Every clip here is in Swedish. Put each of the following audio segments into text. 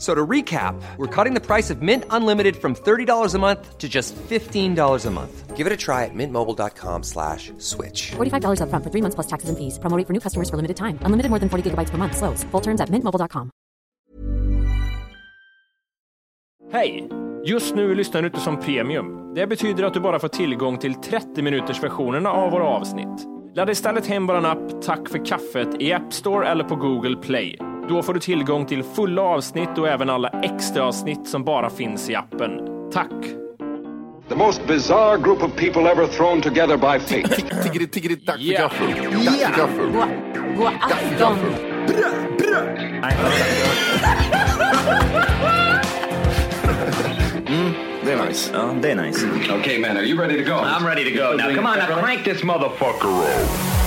So to recap, we're cutting the price of Mint Unlimited from $30 a month to just $15 a month. Give it a try at mintmobile.com slash switch. $45 upfront for three months plus taxes and fees. Promo for new customers for limited time. Unlimited more than 40 gigabytes per month. Slows. Full terms at mintmobile.com. Hej! Just nu lyssnar du inte som premium. Det betyder att du bara får tillgång till 30 minuters versionerna av våra avsnitt. Ladda istället hem vår app Tack för kaffet i App Store eller på Google Play. Då får du tillgång till fulla avsnitt och även alla extra avsnitt som bara finns i appen. Tack! The most bizarre group of people ever thrown together by fate. Tiggeri, tiggeri, dack för gaffel. Dack för gaffel. God afton! Det är nice. Ja, det är nice. okay, man, are you ready to go? I'm ready to go. Now, come on, now crank this motherfucker up.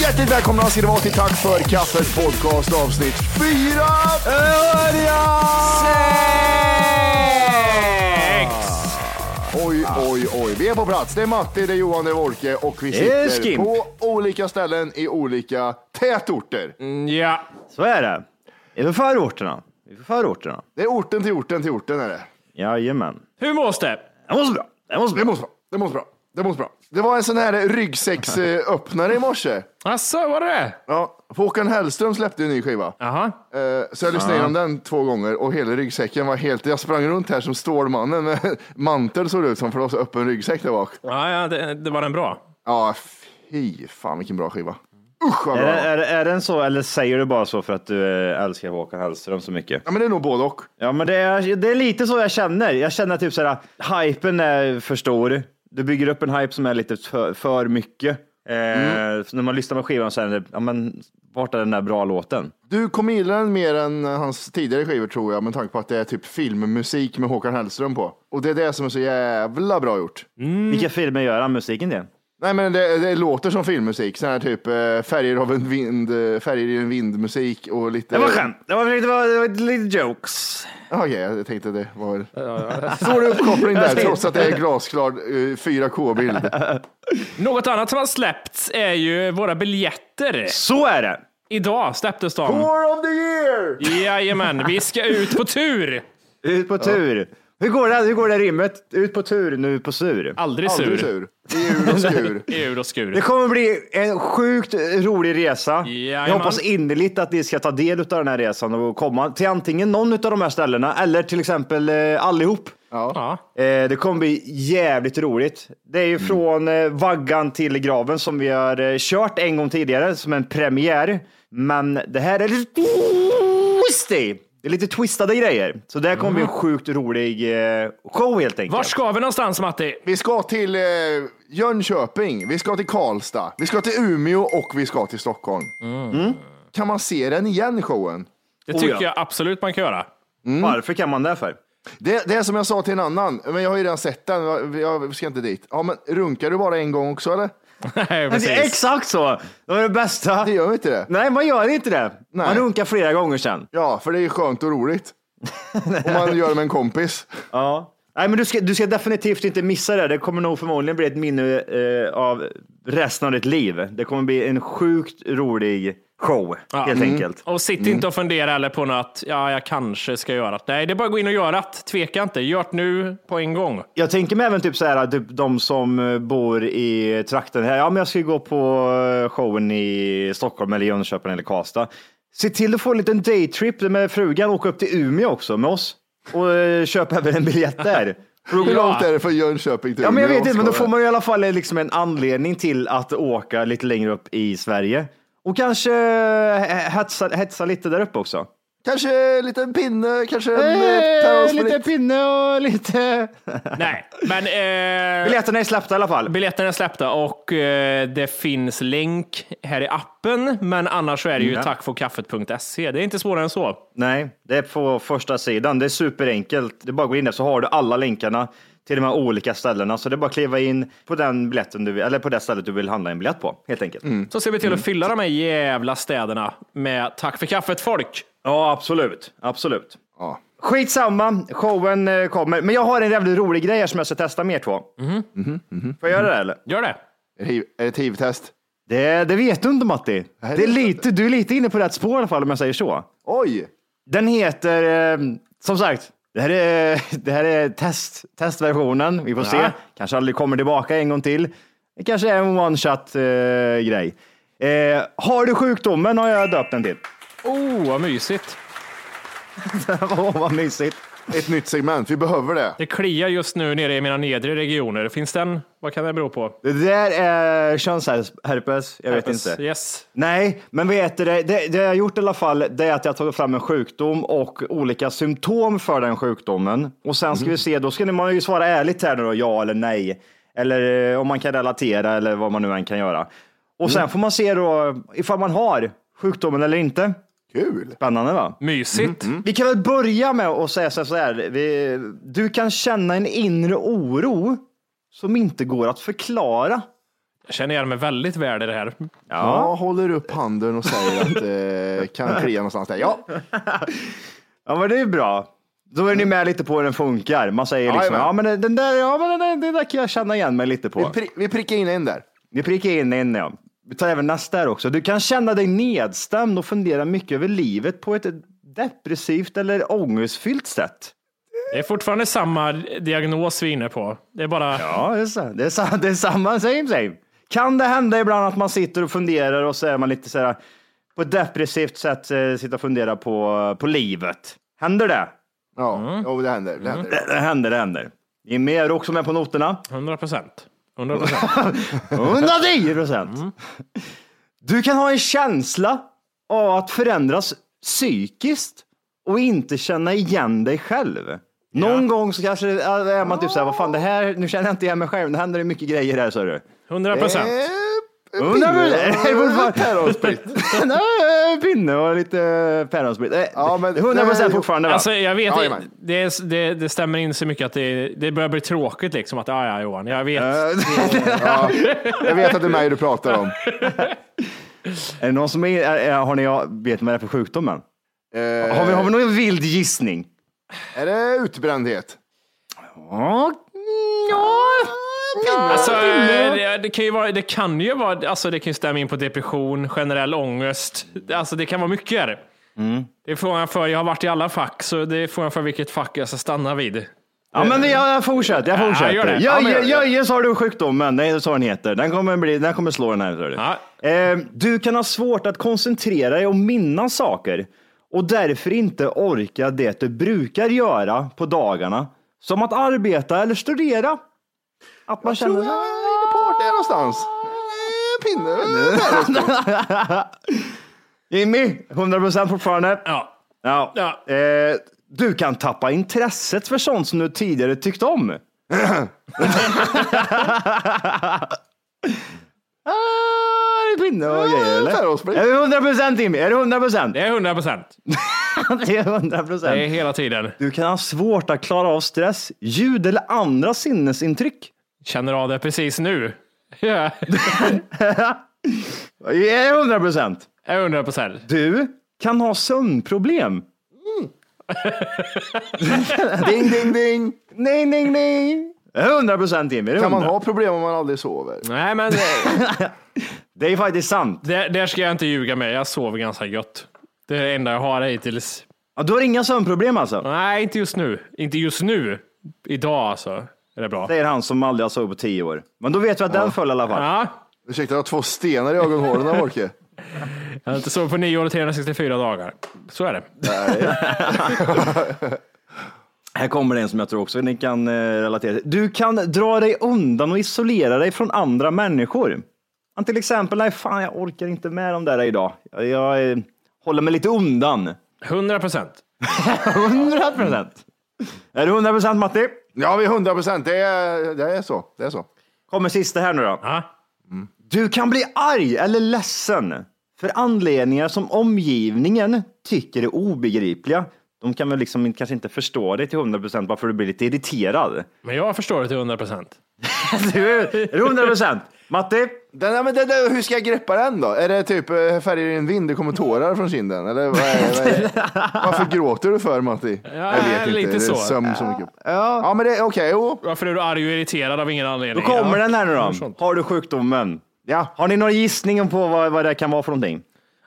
Hjärtligt välkomna ska det vara till Tack för kaffet podcast avsnitt 4. Oj, oj, oj. Vi är på plats. Det är Matti, det är Johan, det är Wolke och vi Det sitter på olika ställen i olika tätorter. Ja, Så är det. Det är för förorterna. Det är för förorterna. Det är orten till orten till orten är det. Jajamän. hur mås det? Det måste bra. Det måste Det bra. måste bra. Det måste bra. Det måste bra. Det var en sån här ryggsäcksöppnare i morse. Asså, var det det? Ja, Håkan Hellström släppte en ny skiva. Jaha. Eh, Så jag lyssnade igenom den två gånger och hela ryggsäcken var helt, jag sprang runt här som Stålmannen med mantel såg det ut som för det var så öppen ryggsäck där bak. Ja, ja det, det var den bra. Ja, fy fan vilken bra skiva. Usch vad Är, bra. det- är, det- är den så, eller säger du bara så för att du eh, älskar Håkan Hellström så mycket? Ja men det är nog både och. Ja, men det är, det är lite så jag känner. Jag känner typ såhär, hypen är för stor. Du bygger upp en hype som är lite för, för mycket. Eh, så när man lyssnar på skivan så är det, ja men vart är den där bra låten? Du kommer gilla den mer än hans tidigare skivor tror jag med tanke på att det är typ filmmusik med Håkan Hellström på. Och det är det som är så jävla bra gjort. Vilka filmer gör han musiken till? Nej men det, det låter som filmmusik, sån här typ eh, färger av en vind, eh, färger i en vindmusik och lite... Det var skämt. Det var, det var, det var lite jokes. Okej, jag tänkte det var... Stor uppkoppling där, trots att det är glasklar eh, 4K-bild. Något annat som har släppts är ju våra biljetter. Så är det. Idag släpptes de. Tour of the year! Jajamän, vi ska ut på tur. Ut på tur. Hur går det? Hur går det rimmet? Ut på tur, nu på sur. Aldrig sur. Aldrig sur. I ur och skur. I ur och skur. Det kommer bli en sjukt rolig resa. Jajamän. Jag hoppas innerligt att ni ska ta del av den här resan och komma till antingen någon av de här ställena eller till exempel eh, allihop. Ja. Eh, det kommer bli jävligt roligt. Det är ju från eh, vaggan till graven som vi har kört en gång tidigare som en premiär. Men det här är lite twisty. Det är lite twistade grejer. Så det här kommer bli en sjukt rolig eh, show helt enkelt. Var ska vi någonstans Matti? Vi ska till eh, Jönköping, vi ska till Karlstad, vi ska till Umeå och vi ska till Stockholm. Mm. Kan man se den igen showen? Det Oh, tycker ja. jag absolut man kan göra. Varför kan man det för? Det, det är som jag sa till en annan, men jag har ju redan sett den, jag, jag ska inte dit. Ja, men runkar du bara en gång också eller? Nej, det är precis. exakt så. Det var det bästa. Det gör inte det. Nej, man gör inte det. Man Nej. runkar flera gånger sen. Ja, för det är skönt och roligt. Om man gör det med en kompis. Ja. Nej, men du ska, du ska definitivt inte missa det. Det kommer nog förmodligen bli ett minne eh, av resten av ditt liv. Det kommer bli en sjukt rolig show, Ja. helt enkelt. Och sitt inte och fundera eller på något, ja, jag kanske ska göra det. Nej, det är bara att gå in och göra det. Tveka inte. Gör det nu på en gång. Jag tänker mig även typ så här, typ de som eh, bor i trakten här, ja men jag ska gå på eh, showen i Stockholm eller Jönköping eller Karlstad. Se till att få en liten daytrip med frugan och åka upp till Umeå också med oss och eh, köpa även en biljett där. Hur långt är det från Jönköping till Ja, men jag vet inte, men då får man i alla fall liksom en anledning till att åka lite längre upp i Sverige. Och kanske eh, hetsa, hetsa lite där uppe också. Kanske en liten pinne, kanske en eh, Eh, terrorsprit. lite pinne och lite... Nej, men... Eh, Biljetterna är släppta i alla fall. Biljetterna är släppta och eh, det finns länk här i appen, men annars så är det ju Ja. tackforkaffet.se. Det är inte svårare än så. Nej, det är på första sidan. Det är superenkelt. Det är bara att gå in där så har du alla länkarna till de här olika ställena. Så det är bara att kliva in på den biljetten du vill, eller på det stället du vill handla en biljett på, helt enkelt. Så ser vi till att fylla de här jävla städerna med tack för kaffet folk. Ja, absolut. Absolut. Ja. Skitsamma, showen eh, kommer. Men jag har en jävligt rolig grej här som jag ska testa mer två. Får jag göra det eller? Gör det. Är det hiv- är det ett hiv-test? Det, det vet du inte Matti. Nej, Det är det- lite, du är lite inne på rätt spår i alla fall om jag säger så. Oj! Den heter, eh, som sagt, det här är, det här är test, testversionen. Vi får se. Ja. Kanske aldrig kommer tillbaka en gång till. Det kanske är en one shot eh, grej. Eh, har du sjukdomen har jag döpt den till. Oh, vad mysigt. Åh, vad mysigt. Ett nytt segment, vi behöver det. Det kliar just nu nere i mina nedre regioner. Finns den? Vad kan det bero på? Det där är könsherpes. Jag vet Herpes. inte. Yes. Nej, men vet du det, det, det jag har gjort i alla fall, det är att jag har tagit fram en sjukdom och olika symptom för den sjukdomen. Och sen ska vi se, då ska man ju svara ärligt här nu då, ja eller nej. Eller eh, om man kan relatera eller vad man nu än kan göra. Och sen får man se då ifall man har sjukdomen eller inte. Kul! Spännande va? Mysigt. Vi kan väl börja med att säga så här. Vi, du kan känna en inre oro som inte går att förklara. Jag känner igen mig väldigt väl i det här. Jag håller upp handen och säger att det kan klia någonstans där. Ja, Ja, men det är bra. Då är ni med lite på hur den funkar. Man säger liksom, Jajamän. ja men den där, ja men den där, den där kan jag känna igen mig lite vi, på. pri- vi prickar in en där. Vi prickar in en ja. Vi tar även nästa här också. Du kan känna dig nedstämd och fundera mycket över livet på ett depressivt eller ångestfyllt sätt. Det är fortfarande samma diagnos vi är inne på. Det är bara... Ja, det är, så. Det, är sa- det är samma, same same. Kan det hända ibland att man sitter och funderar och så är man lite så här på ett depressivt sätt eh, sitter och funderar på, på livet? Händer det? Ja, jo, det händer. Det händer. Det, det händer, det händer. Jimmy, är du också med på noterna? 100 procent. 100 procent. 110 procent. Du kan ha en känsla av att förändras psykiskt och inte känna igen dig själv. Någon gång så kanske det- är man typ såhär, vad fan det här, nu känner jag inte igen mig själv, det händer det mycket grejer här så du. 100 procent. Eh, Undrar väl- det. Nej, Pinne och lite päronsprit. Eh, Ja, men- 100 procent fortfarande va? Alltså, jag vet, Jajamän. det, det, det stämmer in så mycket att det, det börjar bli tråkigt liksom. Att, ja, ja, Johan, jag vet. Ja, jag vet att det är mig du pratar om. är det någon som är, är, är, har ni, vet vad det är för sjukdomen? Eh, Har vi, har vi någon vild gissning? Är det utbrändhet? Ja, Alltså, det, det, kan ju vara, det kan ju vara, alltså det kan ju stämma in på depression, generell ångest. Alltså det kan vara mycket. här. Det är frågan för, jag har varit i alla fack, så det är frågan för vilket fack jag ska stanna vid. Ja, men jag, jag fortsätter. Jag Ja, fortsätter. det. Ja, det. jöje så har du sjukdomen. Det är så den heter. Den kommer, bli, den kommer slå den här. hör du. Ja. Eh, du kan ha svårt att koncentrera dig och minnas saker och därför inte orka det du brukar göra på dagarna. Som att arbeta eller studera. Att man Jag tror känner jag är vart det är någonstans. Pinne. Jimmy, 100% fortfarande. Ja. Ja. Ja. Eh, du kan tappa intresset för sånt som du tidigare tyckt om. ah, det är pinne och grejer eller? Är det 100 procent Jimmy? Är det 100 procent? Det är 100 procent. Det är 100 Det är procent. hela tiden. Du kan ha svårt att klara av stress, ljud eller andra sinnesintryck. Känner av det precis nu. Ja. Det är 100 procent. Det är 100 procent. Du kan ha sömnproblem. Ding, ding, ding. Nej, nej, nej. 100 procent Jimmy. det Kan man 100. ha problem om man aldrig sover? Nej, men eh, Det är faktiskt sant. där, där ska jag inte ljuga med. Jag sover ganska gött. Det är det enda jag har hittills. Ja, du har inga sömnproblem alltså? Nej, inte just nu. Inte just nu. Idag alltså. Är det bra. Säger han som aldrig har sovit på tio år. Men då vet vi att den föll i alla fall. Ja, Ursäkta, jag har två stenar i ögonhålen Folke. jag har inte sovit på nio år och 364 dagar. Så är det. Här kommer det en som jag tror också ni kan eh, relatera till. Du kan dra dig undan och isolera dig från andra människor. Han till exempel, nej fan jag orkar inte med de där idag. Jag, jag eh, håller mig lite undan. 100 procent. 100 procent. Är du 100 procent Matti? Ja, vi är 100 procent. Det är, det är så. Det är så. Kommer sista här nu då. Ja. Du kan bli arg eller ledsen för anledningar som omgivningen tycker är obegripliga. De kan väl liksom kanske inte förstå dig till 100 procent varför du blir lite irriterad. Men jag förstår det till 100 procent. Du är är du 100 procent? Matti? Den, men det, det, hur ska jag greppa den då? Är det typ eh, färger i en vind, det kommer tårar från kinden? Eller vad är, vad är, varför gråter du för Matti? Ja, jag vet inte. lite det är så. Sömn så mycket. Ja. ja, men det är okej. jo. Varför är du arg och irriterad av ingen Då anledning? kommer ja. den här nu då. Har du sjukdomen? Ja. Har ni några gissningar på vad, vad det kan vara för någonting?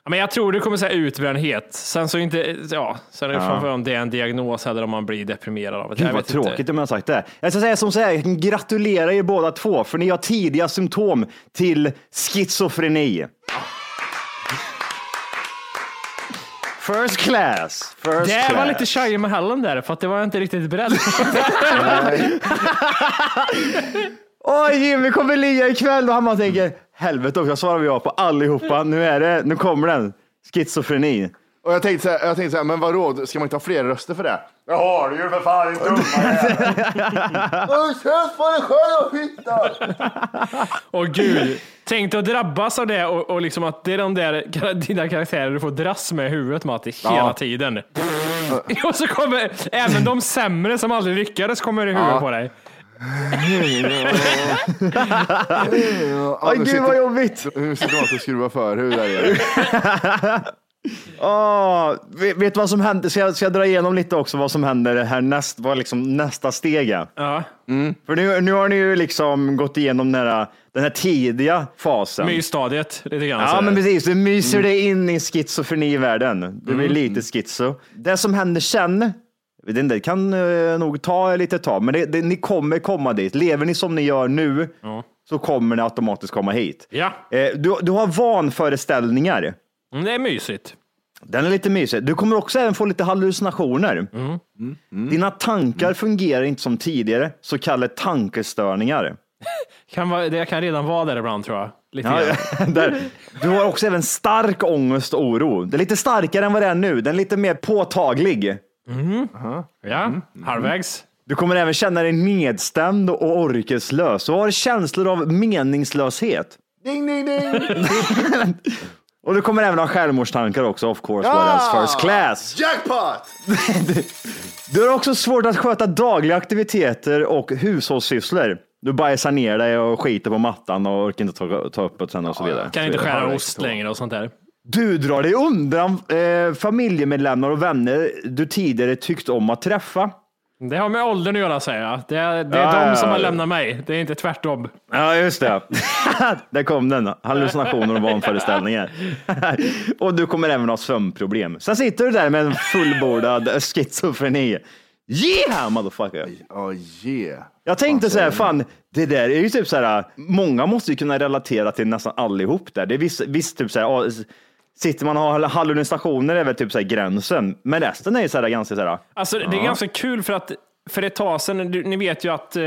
Ja, Men jag tror du kommer säga utbrändhet. Sen så inte, ja, sen är det framför om det är en diagnos eller om man blir deprimerad av det. Gud vad inte. tråkigt om jag har sagt det. Jag ska säga som så här, jag kan gratulera er båda två för ni har tidiga symptom till schizofreni. First class. First Det class. var lite shy med Helen där, för att det var jag inte riktigt beredd på. Oj, Jimmy kommer ligga ikväll och han bara tänker, helvete också, jag svarar ja på allihopa. Nu är det, nu kommer den. Schizofreni. Och jag tänkte så här, jag tänkte så här, men vadå, ska man inte ha fler röster för det? Jag har det ju för fan, din dumma jävel. Köp på dig själv och fitta! Och gud, tänk dig att drabbas av det och, och liksom att det är de där dina karaktärer du får dras med i huvudet Matti, hela Ja. tiden. Och så kommer även de sämre som aldrig lyckades kommer i huvudet Ja. på dig. Nu gud sitter- vad jobbigt. Nu sitter man och skruvar förhud där igen. Åh, vet, vet du vad som händer? Ska jag, ska jag dra igenom lite också vad som händer här näst, vad liksom nästa steg är? Ja. För nu, nu har ni ju liksom gått igenom den här, den här tidiga fasen. Mysstadiet lite grann. Ja, men precis. Du myser dig in i schizofrenivärlden. Du blir lite schizo. Det som händer sen, inte, det kan eh, nog ta lite tag, men det, det, ni kommer komma dit. Lever ni som ni gör nu så kommer ni automatiskt komma hit. Ja, Eh, du, du har vanföreställningar. Mm, det är mysigt. Den är lite mysig. Du kommer också även få lite hallucinationer. Dina tankar fungerar inte som tidigare, så kallade tankestörningar. Kan vara, det kan redan vara där ibland tror jag. Lite Ja, grann. där. Du har också även stark ångest och oro. Det är lite starkare än vad det är nu. Den är lite mer påtaglig. Ja, halvvägs. Du kommer även känna dig nedstämd och orkeslös. Du har känslor av meningslöshet. Ding, ding, ding! Och du kommer även ha självmordstankar också, of course, what else first class. Jackpot! Du har också svårt att sköta dagliga aktiviteter och hushållssysslor. Du bajsar ner dig och skiter på mattan och orkar inte ta, ta upp det sen och så vidare. Kan inte skära ost längre och sånt där. Du drar dig undan eh, familjemedlemmar och vänner du tidigare tyckt om att träffa. Det har med åldern att göra säger jag. Det är, det är Ja, de ja, som har ja. lämnat mig. Det är inte tvärtom. Ja, just det. Där kom den. Hallucinationer och vanföreställningar. och du kommer även ha sömnproblem. Sen sitter du där med en fullbordad schizofreni. Yeah, motherfucker! Oh yeah. Jag tänkte så här, fan, det där är ju typ så här, många måste ju kunna relatera till nästan allihop där. Det är visst, visst typ så här, sitter man och har hallucinationer är väl typ så här gränsen, men resten är ju så här ganska så här, Alltså, Det är ganska kul för att för ett tag sedan, ni vet ju att eh,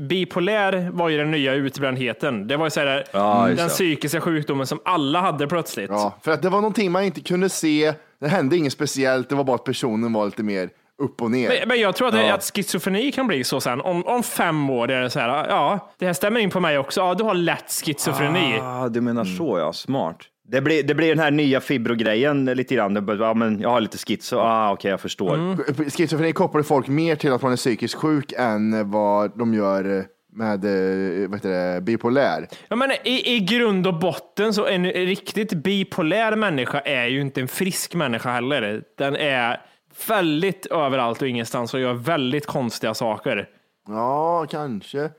bipolär var ju den nya utbrändheten. Det var ju så här, Ja, just den det. psykiska sjukdomen som alla hade plötsligt. Ja, för att det var någonting man inte kunde se. Det hände inget speciellt. Det var bara att personen var lite mer upp och ner. Men, men jag tror att, det, att schizofreni kan bli så sen. Om, om fem år är det så här, ja, det här stämmer in på mig också. Ja, du har lätt schizofreni. Ah, du menar så ja, smart. Det blir, det blir den här nya fibrogrejen lite grann. Ja, men jag har lite schizo. Ah, Okej, jag förstår. Schizofreni kopplar folk mer till att man är psykiskt sjuk än vad de gör med eh, vad heter det, bipolär. Ja, men i, I grund och botten så en riktigt bipolär människa är ju inte en frisk människa heller. Den är väldigt överallt och ingenstans och gör väldigt konstiga saker. Ja, kanske.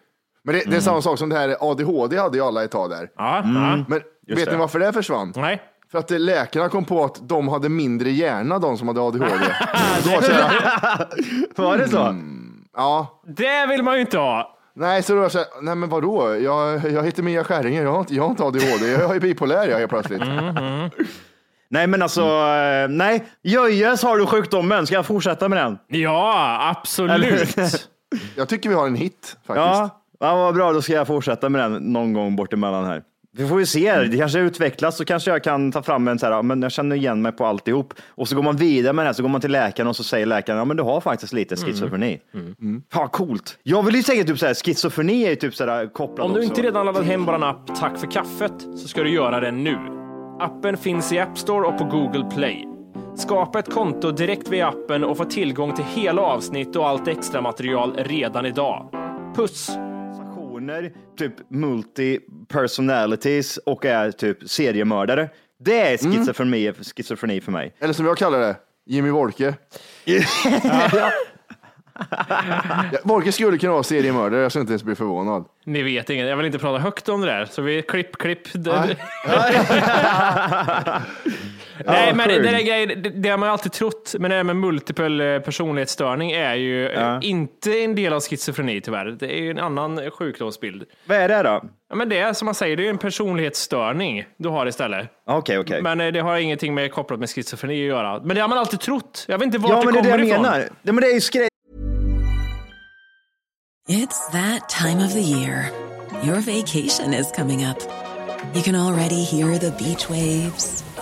Men det, det är samma sak som det här ADHD hade ju alla ett tag där. Ja, Mm. ja. Men vet det. ni varför det försvann? Nej. För att läkarna kom på att de hade mindre hjärna, de som hade ADHD. Då så här, Var det så? ja, Det vill man ju inte ha. nej, så då var det så här, nej men vadå, jag, jag heter Mia Skäringer, jag har inte, jag har inte ADHD, jag är bipolär jag helt plötsligt. Nej, men alltså, eh, nej. Jöjes har du sjukdomen. Ska jag fortsätta med den? Ja, absolut. Jag tycker vi har en hit faktiskt. Ja, ja vad bra. Då ska jag fortsätta med den någon gång bort emellan här. Vi får ju se. Det kanske utvecklas så kanske jag kan ta fram en så här, men jag känner igen mig på alltihop. Och så går man vidare med det här, så går man till läkaren och så säger läkaren, ja men du har faktiskt lite schizofreni. Mm. Ja, coolt. Jag vill ju säga typ så här, schizofreni är ju typ så här kopplat Om du också. inte redan laddat hem vår app Tack för kaffet så ska du göra det nu. Appen finns i App Store och på Google Play. Skapa ett konto direkt via appen och få tillgång till hela avsnitt och allt extra material redan idag. Puss! Organisationer, typ multi-personalities och är typ seriemördare. Det är schizofreni, schizofreni för mig. Eller som jag kallar det, Jimmy Wolke. Ja, Wolke skulle kunna vara seriemördare, jag skulle inte ens bli förvånad. Ni vet inget, jag vill inte prata högt om det där, så vi klipp, klipp. Nej. Nej, men det, sjukt. där grejen, det, det har man alltid trott, men det här med multipel eh, personlighetsstörning är ju eh, inte en del av schizofreni tyvärr. Det är ju en annan sjukdomsbild. Vad är det då? Ja, men det är som man säger, det är en personlighetsstörning du har istället. Okej, okej. Men eh, det har ingenting med kopplat med schizofreni att göra. Men det har man alltid trott. Jag vet inte vart Ja, det men det är kommer det jag ifrån. menar. Ja, men det är ju skräck. It's that time of the year. Your vacation is coming up. You can already hear the beach waves,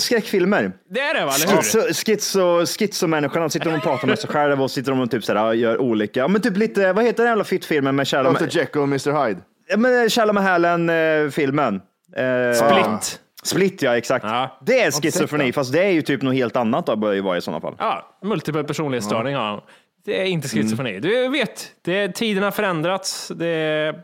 Skräckfilmer. Det är det va, eller hur? Schizo, schizo, schizomänniskan, de sitter och pratar med sig själva och sitter de och typ sådär, gör olika, ja, men typ lite, vad heter den jävla fittfilmen med Shallow Dr Jekyll och Mr Hyde. Ja, men Shallow Mahalen-filmen. Eh, Split. Split, ja exakt. Ja. Det är schizofreni, fast det är ju typ något helt annat då, bör ju vara i sådana fall. Ja, multipel personlighetsstörning har han. Det är inte schizofreni. Mm. Du vet, det, tiderna har förändrats. Det, det,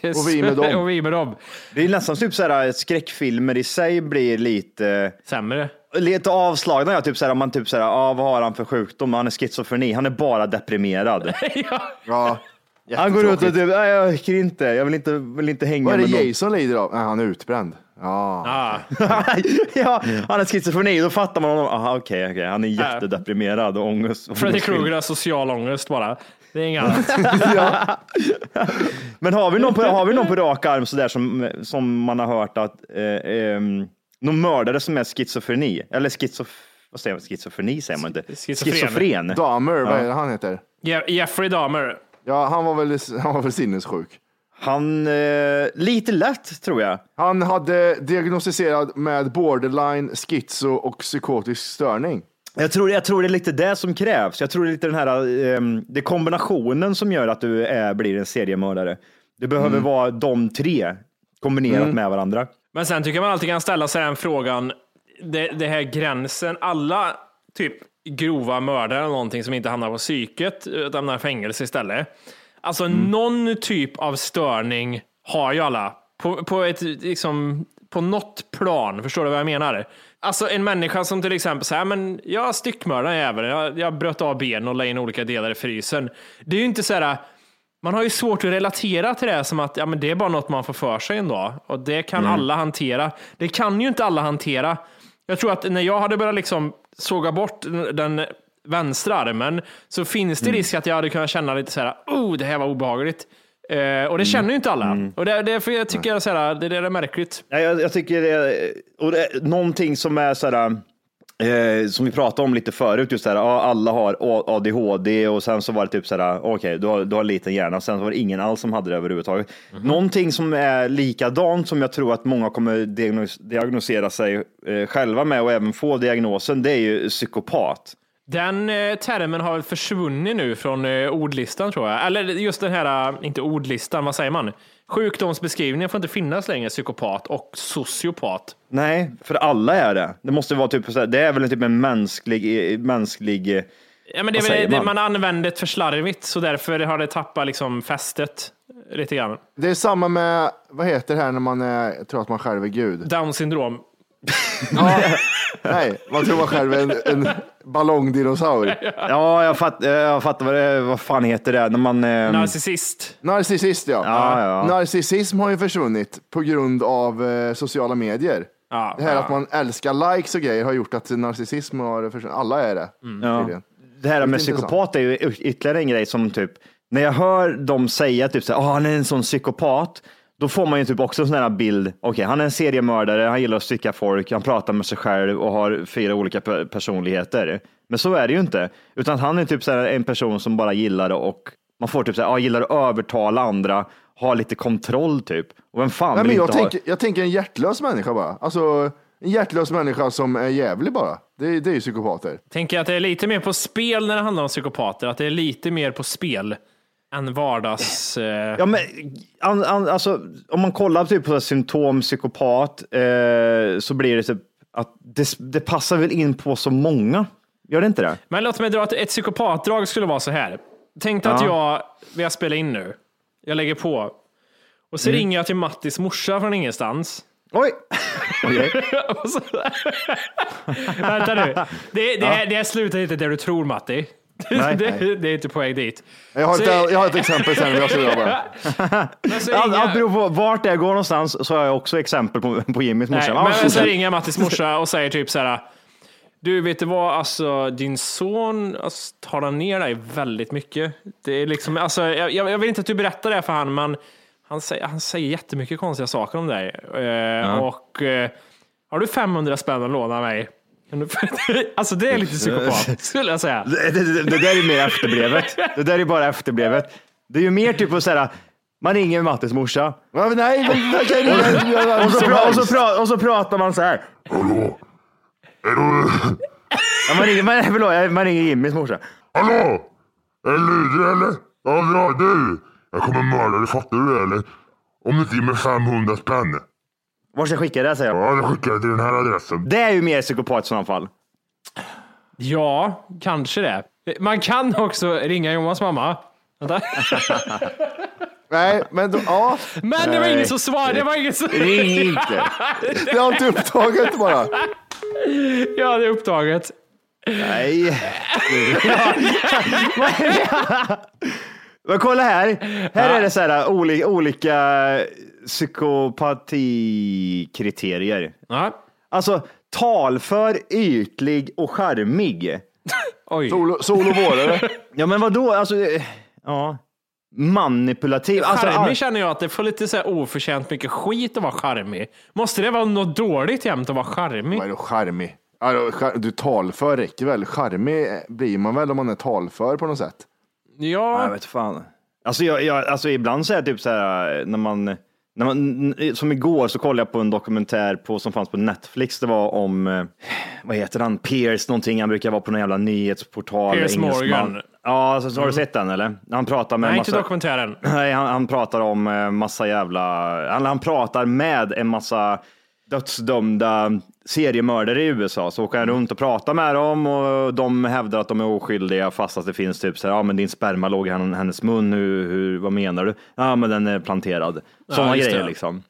Och vi med dem. och vi med dem. Det är nästan typ såhär, skräckfilmer i sig blir lite, Sämre. lite avslagna. Ja, typ såhär, om man typ såhär, ah, vad har han för sjukdom? Han är schizofreni, han är bara deprimerad. ja. Ja, Han går ut och typ, nej jag orkar inte, jag vill inte, vill inte hänga Vad är med det någon. Jason lider av? Nej, han är utbränd. Ja. Ah. ja, han är schizofreni, då fattar man honom. Okej, okej, han är jättedeprimerad och ångest. Freddy Krueger har social ångest bara. Det är inget annat. Men har vi någon på, har vi någon på rak arm sådär som, som man har hört att eh, eh, någon mördare som är schizofreni? Eller schizof, vad säger man? Schizofreni säger man inte. Schizofren. Schizofren. Dahmer, vad är det han heter? Je- Jeffrey Dahmer. Ja, han var väl, han var väl sinnessjuk. Han, eh, lite lätt tror jag. Han hade diagnostiserad med borderline, schizo och psykotisk störning. Jag tror, jag tror det är lite det som krävs. Jag tror det är lite den här, eh, det är kombinationen som gör att du är, blir en seriemördare. Det behöver vara de tre kombinerat med varandra. Men sen tycker jag man alltid kan ställa sig den frågan, det, det här gränsen, alla typ grova mördare eller någonting som inte hamnar på psyket, utan hamnar i fängelse istället. Alltså någon typ av störning har ju alla. På, på, ett, liksom, på något plan, förstår du vad jag menar? Alltså en människa som till exempel säger, men jag styckmördade en jävel, jag, jag bröt av ben och la in olika delar i frysen. Det är ju inte så här, man har ju svårt att relatera till det som att ja, men det är bara något man får för sig en dag och det kan alla hantera. Det kan ju inte alla hantera. Jag tror att när jag hade börjat liksom såga bort den vänstra armen så finns det risk att jag hade kunnat känna lite så här, oh, det här var obehagligt. Eh, och det känner ju inte alla. Mm. Och det, därför jag tycker jag det, det är märkligt. Nej, jag, jag tycker det och det någonting som är så här, eh, som vi pratade om lite förut, just det här, ja, alla har ADHD och sen så var det typ så här, okej, du, har, du har liten hjärna, sen var det ingen alls som hade det överhuvudtaget. Någonting som är likadant som jag tror att många kommer diagnos, diagnosera sig eh, själva med och även få diagnosen, det är ju psykopat. Den eh, termen har försvunnit nu från eh, ordlistan tror jag. Eller just den här, eh, inte ordlistan, vad säger man? Sjukdomsbeskrivningen får inte finnas längre, psykopat och sociopat. Nej, för alla är det. Det måste vara typ det är väl typ en mänsklig, mänsklig eh, Ja, men det är man? man använder det för slarvigt, så därför har det tappat liksom fästet lite grann. Det är samma med, vad heter det här när man är, tror att man själv är gud? Down syndrom. Nej, man tror man själv är en, en ballongdinosaur. Ja, jag, fatt, jag fattar vad, det, vad fan heter det när man... Eh, Narcissist. Narcissist ja. Ja, ja. Narcissism har ju försvunnit på grund av eh, sociala medier. Ja, Det här ja. att man älskar likes och grejer har gjort att narcissism har försvunnit. Alla är det. Ja. tydligen. Det här med psykopat är ju ytterligare en grej som typ, när jag hör dem säga typ så här, "Ah, han är en sån psykopat, då får man ju typ också en sån här bild. Okej, han är en seriemördare, han gillar att stycka folk, han pratar med sig själv och har fyra olika pe- personligheter. Men så är det ju inte, utan han är typ så en person som bara gillar och man får typ så här, ah, gillar att övertala andra, ha lite kontroll typ. Och vem fan Nej, men jag, tänker, jag tänker en hjärtlös människa bara. Alltså en hjärtlös människa som är jävlig bara. Det, det är ju psykopater. Tänker att det är lite mer på spel när det handlar om psykopater, att det är lite mer på spel än vardags... Eh... Ja, men, an, an, alltså, om man kollar typ på symptom psykopat eh, så blir det typ att det, det passar väl in på så många. Gör det inte det? Men låt mig dra att ett psykopatdrag skulle vara så här. Tänk dig att jag, vi har spelat in nu, jag lägger på och så ringer jag till Mattis morsa från ingenstans. Oj! Vänta nu, det, det, här, det här slutar inte där du tror Matti. Nej. det, det är inte på väg dit. Jag har, Så- ett, jag har ett exempel sen. Jag ska bara. Men så Allt, jag- beror på vart jag går någonstans så har jag också exempel på, på Jimmys morsa. Nej, Ja, men så ringer jag Mattis morsa och säger typ så här. Du, vet du vad? Alltså, din son alltså, tar ner dig väldigt mycket. Det är liksom, alltså, jag, jag vill inte att du berättar det för han, men han säger, han säger jättemycket konstiga saker om dig. Eh, Och eh, har du 500 spänn att låna mig? Alltså det är lite psykopat, skulle jag säga. Det, det, det där är mer efterbrevet. Det där är bara efterbrevet. Det är ju mer typ att säga, man ringer Mattis morsa nej, kan ringa och så, pra, och, så pra, och så pratar man så här. Hallå? Är du... Ja, man, ringer, man, förlåt, man ringer Jimmys morsa. Hallå? Är du lydig eller? Ja, bra. Du, jag kommer mörda dig. Fattar du det eller? Om du inte ger mig 500 spänn. Var ska jag skicka det? säger jag. Ja, då skickar till den här adressen. Det är ju mer psykopat i sådana fall. Ja, kanske det. Man kan också ringa Johans mamma. Vänta. Nej, men då, ja, Men det var ingen som svarade. Det var ingen som... Ring inte. det har inte upptaget bara. Ja, det är upptaget. Nej. Men kolla här. Här är det så här olika, olika psykopatikriterier. Ja. Alltså talför, ytlig och charmig. Oj. Sol, sol och vårare. Ja, men vad då? Alltså, eh, ja. Manipulativ. Alltså, Charmig all- känner jag att det får lite så här oförtjänt mycket skit att vara charmig. Måste det vara något dåligt jämt att vara charmig? Vad är då charmig? Char- Du talför räcker väl? Charmig blir man väl om man är talför på något sätt? Jag Ja, vet fan. Alltså, jag, jag, alltså ibland så är det typ så här när man, när man, som igår så kollade jag på en dokumentär på, som fanns på Netflix. Det var om, eh, vad heter han, Pierce någonting. Han brukar vara på någon jävla nyhetsportal. Engelsman. Morgan. Ja, så, så har du sett den eller? Han pratar med nej, massa... inte dokumentären. Nej, han, han pratar om eh, massa jävla... Han, han pratar med en massa dödsdömda seriemördare i USA. Så åker han runt och pratar med dem och de hävdar att de är oskyldiga fast att det finns typ så här, ja men din sperma låg i hen- hennes mun, hur, hur, vad menar du? Ja men den är planterad. Sådana det. grejer liksom.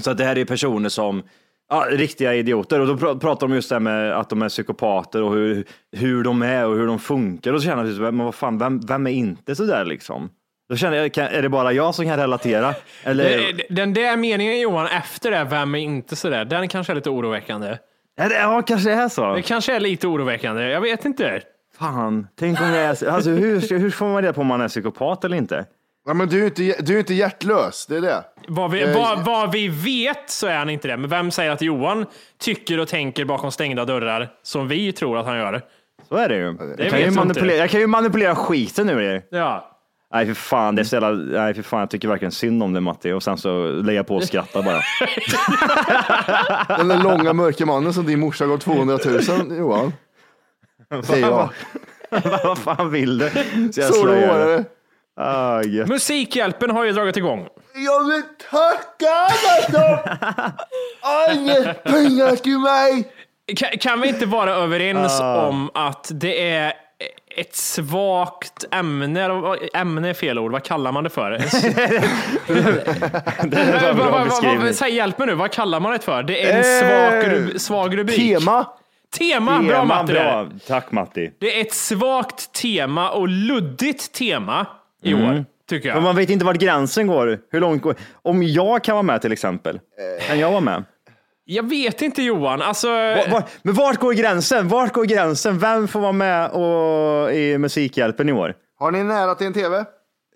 Så att det här är personer som, ja, riktiga idioter. Och då pr- pratar de just det här med att de är psykopater och hur, hur de är och hur de funkar. Och så känner jag, typ, men vad fan, vem, vem är inte så där liksom? Då känner jag, är det bara jag som kan relatera? Eller, Det- Den där meningen Johan efter det, vem är inte sådär, den kanske är lite oroväckande. är det, ja, kanske det är så. Det kanske är lite oroväckande, jag vet inte. Fan, tänk om jag är, alltså hur, hur får man reda på om man är psykopat eller inte? Ja, men du är inte, du är inte hjärtlös, det är det. Vad vi, Eh, vad, vad vi vet så är han inte det. Men vem säger att Johan tycker och tänker bakom stängda dörrar som vi tror att han gör? Så är det ju. Jag vet kan ju, jag manipulera, jag kan ju manipulera skiten ur er. Ja. Nej för fan, det är så jävla, nej för fan, jag tycker verkligen synd om det Matti och sen så lägger jag på och skrattar bara. Den där långa mörka mannen som din morsa gav 200 000, Johan. Säger jag. Vad fan vill du? Så jag Så slöjar. Ah, gött. Musikhjälpen har ju dragit igång. Jag vill tacka alla har gett pengar till mig. Kan, kan vi inte vara överens Ah. om att det är ett svagt ämne? Ämne är fel ord, vad kallar man det för? Det är en bra beskrivning. Säg hjälp mig nu, vad kallar man det för? Det är en Eh, svag, ru- svag rubrik. Tema. Tema, bra Matti. bra. Tack Matti. Det är ett svagt tema och luddigt tema i år, tycker Men jag. man vet inte vart gränsen går. Hur långt går Om jag kan vara med till exempel, kan jag vara med? Jag vet inte Johan, alltså... Va- va- Men vart går gränsen? Vart går gränsen? Vem får vara med och, i Musikhjälpen i år? Har ni nära till en tv?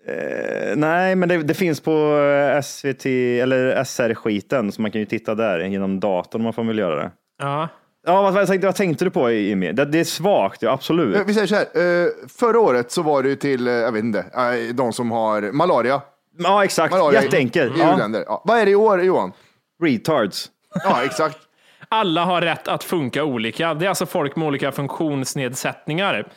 Eh, nej, men det, det finns på eh, SVT eller SR-skiten, så man kan ju titta där genom datorn om man får väl göra det. Ja. Ja, vad, vad, tänkte, vad tänkte du på Jimmy? Det, det är svagt, ja, absolut. Eh, Vi säger så här, eh, förra året så var det till, jag vet inte, de som har malaria. Ja, exakt. malaria i- Jätteenkelt. I Ja. u-länder. Ja. Vad är det i år Johan? Retards. Ja, exakt. Alla har rätt att funka olika. Det är alltså folk med olika funktionsnedsättningar.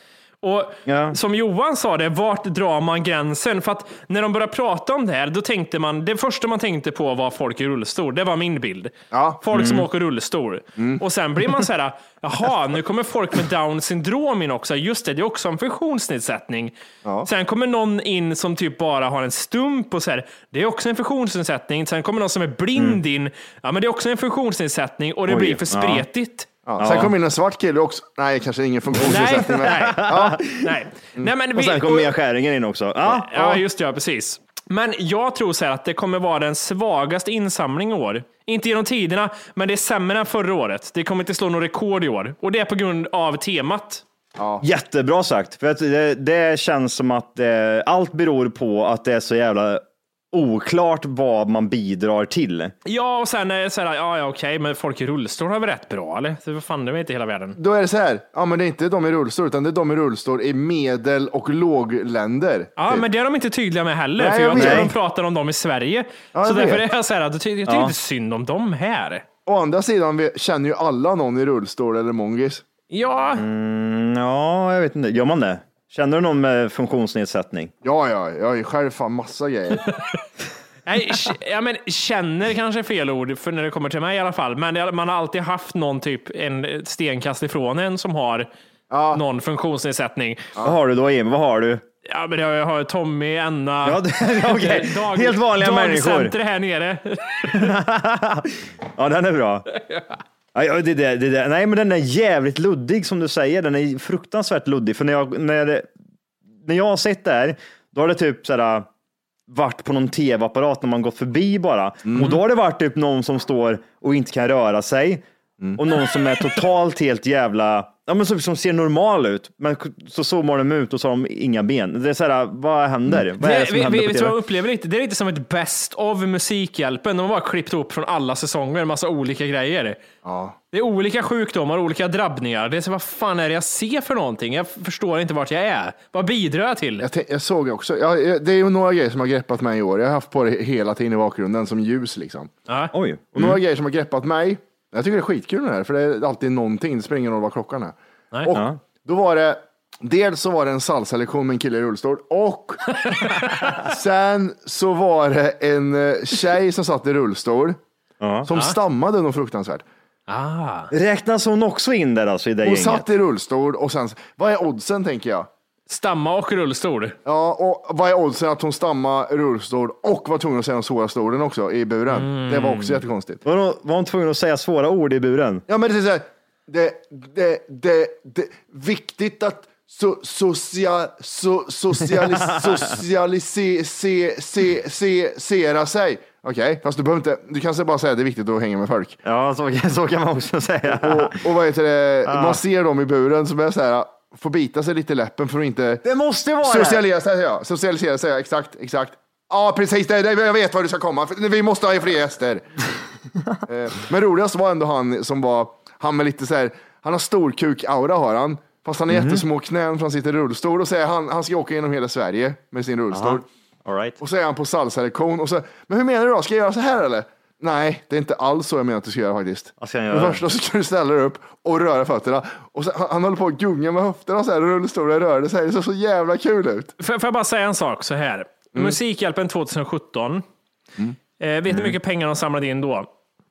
Och Ja. som Johan sa det, vart drar man gränsen? För att när de började prata om det här, då tänkte man, det första man tänkte på var folk i rullstol. Det var min bild. Ja. Folk som åker rullstol. Och sen blir man så här, jaha, nu kommer folk med down syndrom in också. Just det, det är också en funktionsnedsättning. Sen kommer någon in som typ bara har en stump och så här, det är också en funktionsnedsättning. Sen kommer någon som är blind in, ja men det är också en funktionsnedsättning och det Oj, blir för ja. spretigt. Ja. Sen kom in en svart kille också. Nej, kanske ingen Nej, funktionsnedsättning. men- nej, Ja. nej. nej men Och sen kom Mia Skäringer in också. Ja, Ja, just det, ja, precis. Men jag tror så här att det kommer vara den svagaste insamling i år. Inte genom tiderna, men det är sämre än förra året. Det kommer inte slå något rekord i år. Och det är på grund av temat. Jättebra sagt. För det, det känns som att eh, allt beror på att det är så jävla oklart vad man bidrar till. Ja, och sen är det så här, ja, ja okej, men folk i rullstol har väl rätt bra, eller? Det, vad fan, det är inte hela världen. Då är det så här, ja men det är inte de i rullstol, utan det är de i rullstol i medel och lågländer. Ja, typ. men det är de inte tydliga med heller, Nej, för jag jag tror de pratar om dem i Sverige. Ja, så därför vet. är jag så här, jag tycker, jag tycker Ja. inte synd om dem här. Å andra sidan vi- känner ju alla någon i rullstol eller mongis. Ja, Mm, ja, jag vet inte. Gör man det? Känner du någon med funktionsnedsättning? Ja, ja, jag ju själv fan massa grejer. Nej, ja, men känner kanske är fel ord för när det kommer till mig i alla fall. Men man har alltid haft någon typ en stenkast ifrån en som har någon funktionsnedsättning. Vad har du då Jimmy? Vad har du? Ja, men jag har Tommy, Enna. Ja, det- okej. Dag- Helt vanliga människor. Dagcenter här nere. Ja, den är bra. Ja, det, det, det. Nej, men den är jävligt luddig som du säger. Den är fruktansvärt luddig. För när jag, när, när jag har sett det här, då har det typ sådär, varit på någon tv-apparat när man gått förbi bara. Och då har det varit typ någon som står och inte kan röra sig. Och någon som är totalt helt jävla, ja men som, som ser normal ut. Men så zoomar de ut och så har de inga ben. Det är såhär, vad händer? Vad är det som vi, händer vi, på vet vad TV? jag upplever lite? Det är lite som ett best of Musikhjälpen. De har bara klippt upp från alla säsonger, en massa olika grejer. Ja. Det är olika sjukdomar, olika drabbningar. Det är så, vad fan är det jag ser för någonting? Jag förstår inte vart jag är. Vad bidrar jag till? Jag, jag såg också, ja, det är ju några grejer som har greppat mig i år. Jag har haft på det hela tiden i bakgrunden som ljus liksom. Ja. Oj. Och några grejer som har greppat mig. Jag tycker det är skitkul det här, för det är alltid någonting. Det spelar ingen roll vad klockan är. Nej. Och Ja. då var det, dels så var det en salsa-lektion med en kille i rullstol och sen så var det en eh, tjej som satt i rullstol som stammade något fruktansvärt. Ah. Räknas hon också in där alltså i det Hon gänget? satt i rullstol och sen, vad är oddsen tänker jag? Stamma och rullstol. Ja, och vad är oddsen att hon stammar rullstol och var tvungen att säga de svåra orden också i buren? Det var också jättekonstigt. Var hon, var hon tvungen att säga svåra ord i buren? Ja, men det är så här, det, det, det, det, viktigt att so, social, so, socialis, socialisera sig. Okej, fast du behöver inte, du kan bara säga att det är viktigt att hänga med folk. Ja, så, så kan man också säga. Och, och vad heter det, man ser dem i buren som är så här, får bita sig lite i läppen för att inte Det måste vara socialisera sig. Ja. Socialisera sig, ja. exakt, exakt. Ja, precis. Det, det, jag vet var du ska komma. Vi måste ha fler gäster. Eh, Men roligast var ändå han som var, han med lite så här, han har stor kuk-aura har han. Fast han har jättesmå knän för han sitter i rullstol och är han, han ska åka genom hela Sverige med sin rullstol. All right. Och så är han på salsa-lektion och så, men hur menar du då? Ska jag göra så här eller? Nej, det är inte alls så jag menar att du ska göra faktiskt. Vad ska jag För det göra? första så ska du ställa dig upp och röra fötterna. Och så, han, han håller på att gunga med höfterna så här, rullstolen rörde sig. Det ser så jävla kul ut. Får, får jag bara säga en sak så här. Musikhjälpen 2017. Eh, vet du hur mycket pengar de samlade in då?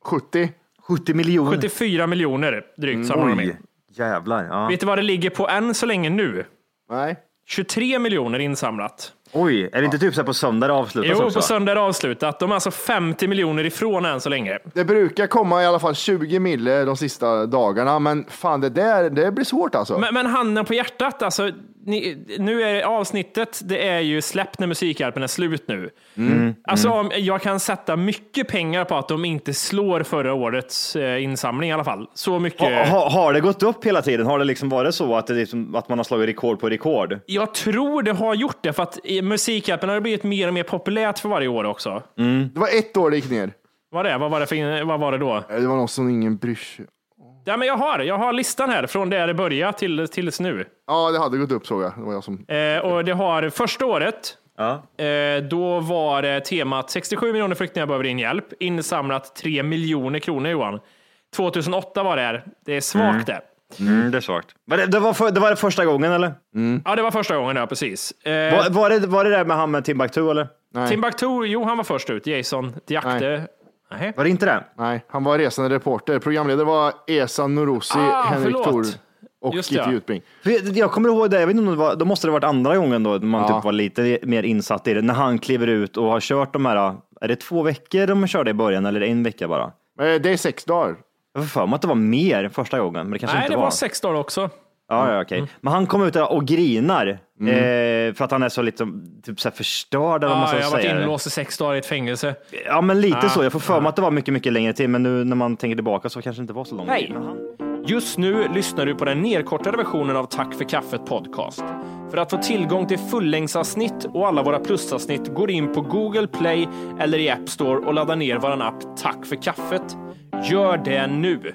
70. 70 miljoner. 74 miljoner drygt samlade de in. Jävlar. Ja. Vet du vad det ligger på än så länge nu? Nej. 23 miljoner insamlat. Oj, är det inte typ så här på söndag det avslutas Jo, också? på söndag är det avslutat. De är alltså 50 miljoner ifrån än så länge. Det brukar komma i alla fall 20 mille de sista dagarna, men fan det där, det blir svårt alltså. Men, men handen på hjärtat, alltså, ni, nu är avsnittet, det är ju släppt när Musikhjälpen är slut nu. Mm. Alltså, om- jag kan sätta mycket pengar på att de inte slår förra årets eh, insamling i alla fall. Så mycket. Ha, ha, har det gått upp hela tiden? Har det liksom varit så att, det liksom, att man har slagit rekord på rekord? Jag tror det har gjort det, för att Musikhjälpen har blivit mer och mer populärt för varje år också. Det var ett år det gick ner. Vad, det? vad, var, det för, vad var det då? Det var något som ingen bryr sig Ja, men jag, har, jag har listan här från där det började till, tills nu. Ja, det hade gått upp såg jag. Det var jag som... Eh, och det har första året, Ja. eh, då var det temat 67 miljoner flyktingar behöver din hjälp. Insamlat 3 miljoner kronor Johan. 2008 var det här. Det är svagt det. Mm, det är svagt. Var det, det, var för, det var det första gången eller? Ja, det var första gången, ja precis. Eh, Var, var, det, var det där med han med Timbuktu eller? Nej. Timbuktu, jo han var först ut. Jason Diakte. Nej. Var det inte det? Nej, han var resande reporter. Programledare var Esa Norozi, Ah, Henrik förlåt. Thor och Just Kitty. Jutbring. För jag, jag kommer ihåg det, jag vet inte om det var, då måste det varit andra gången då man Ja. typ var lite mer insatt i det. När han kliver ut och har kört de här, är det två veckor de körde i början eller en vecka bara? Eh, Det är sex dagar. Jag får för mig att det var mer första gången, men det kanske Nej, inte det var. var sex dagar också. Ja, ja, okej. Men han kom ut och grinar Mm. eh, för att han är så lite typ så här förstörd eller vad man Ja, ska jag har varit säga. inlåst i sex dagar i ett fängelse. Ja, men lite Ah, så. Jag får för mig att det var mycket, mycket längre till, men nu när man tänker tillbaka så kanske det inte var så långt. Hej! Just nu lyssnar du på den nedkortade versionen av Tack för kaffet podcast. För att få tillgång till fullängdsavsnitt och alla våra plusavsnitt går in på Google Play eller i App Store och laddar ner vår app Tack för kaffet. Gör det nu!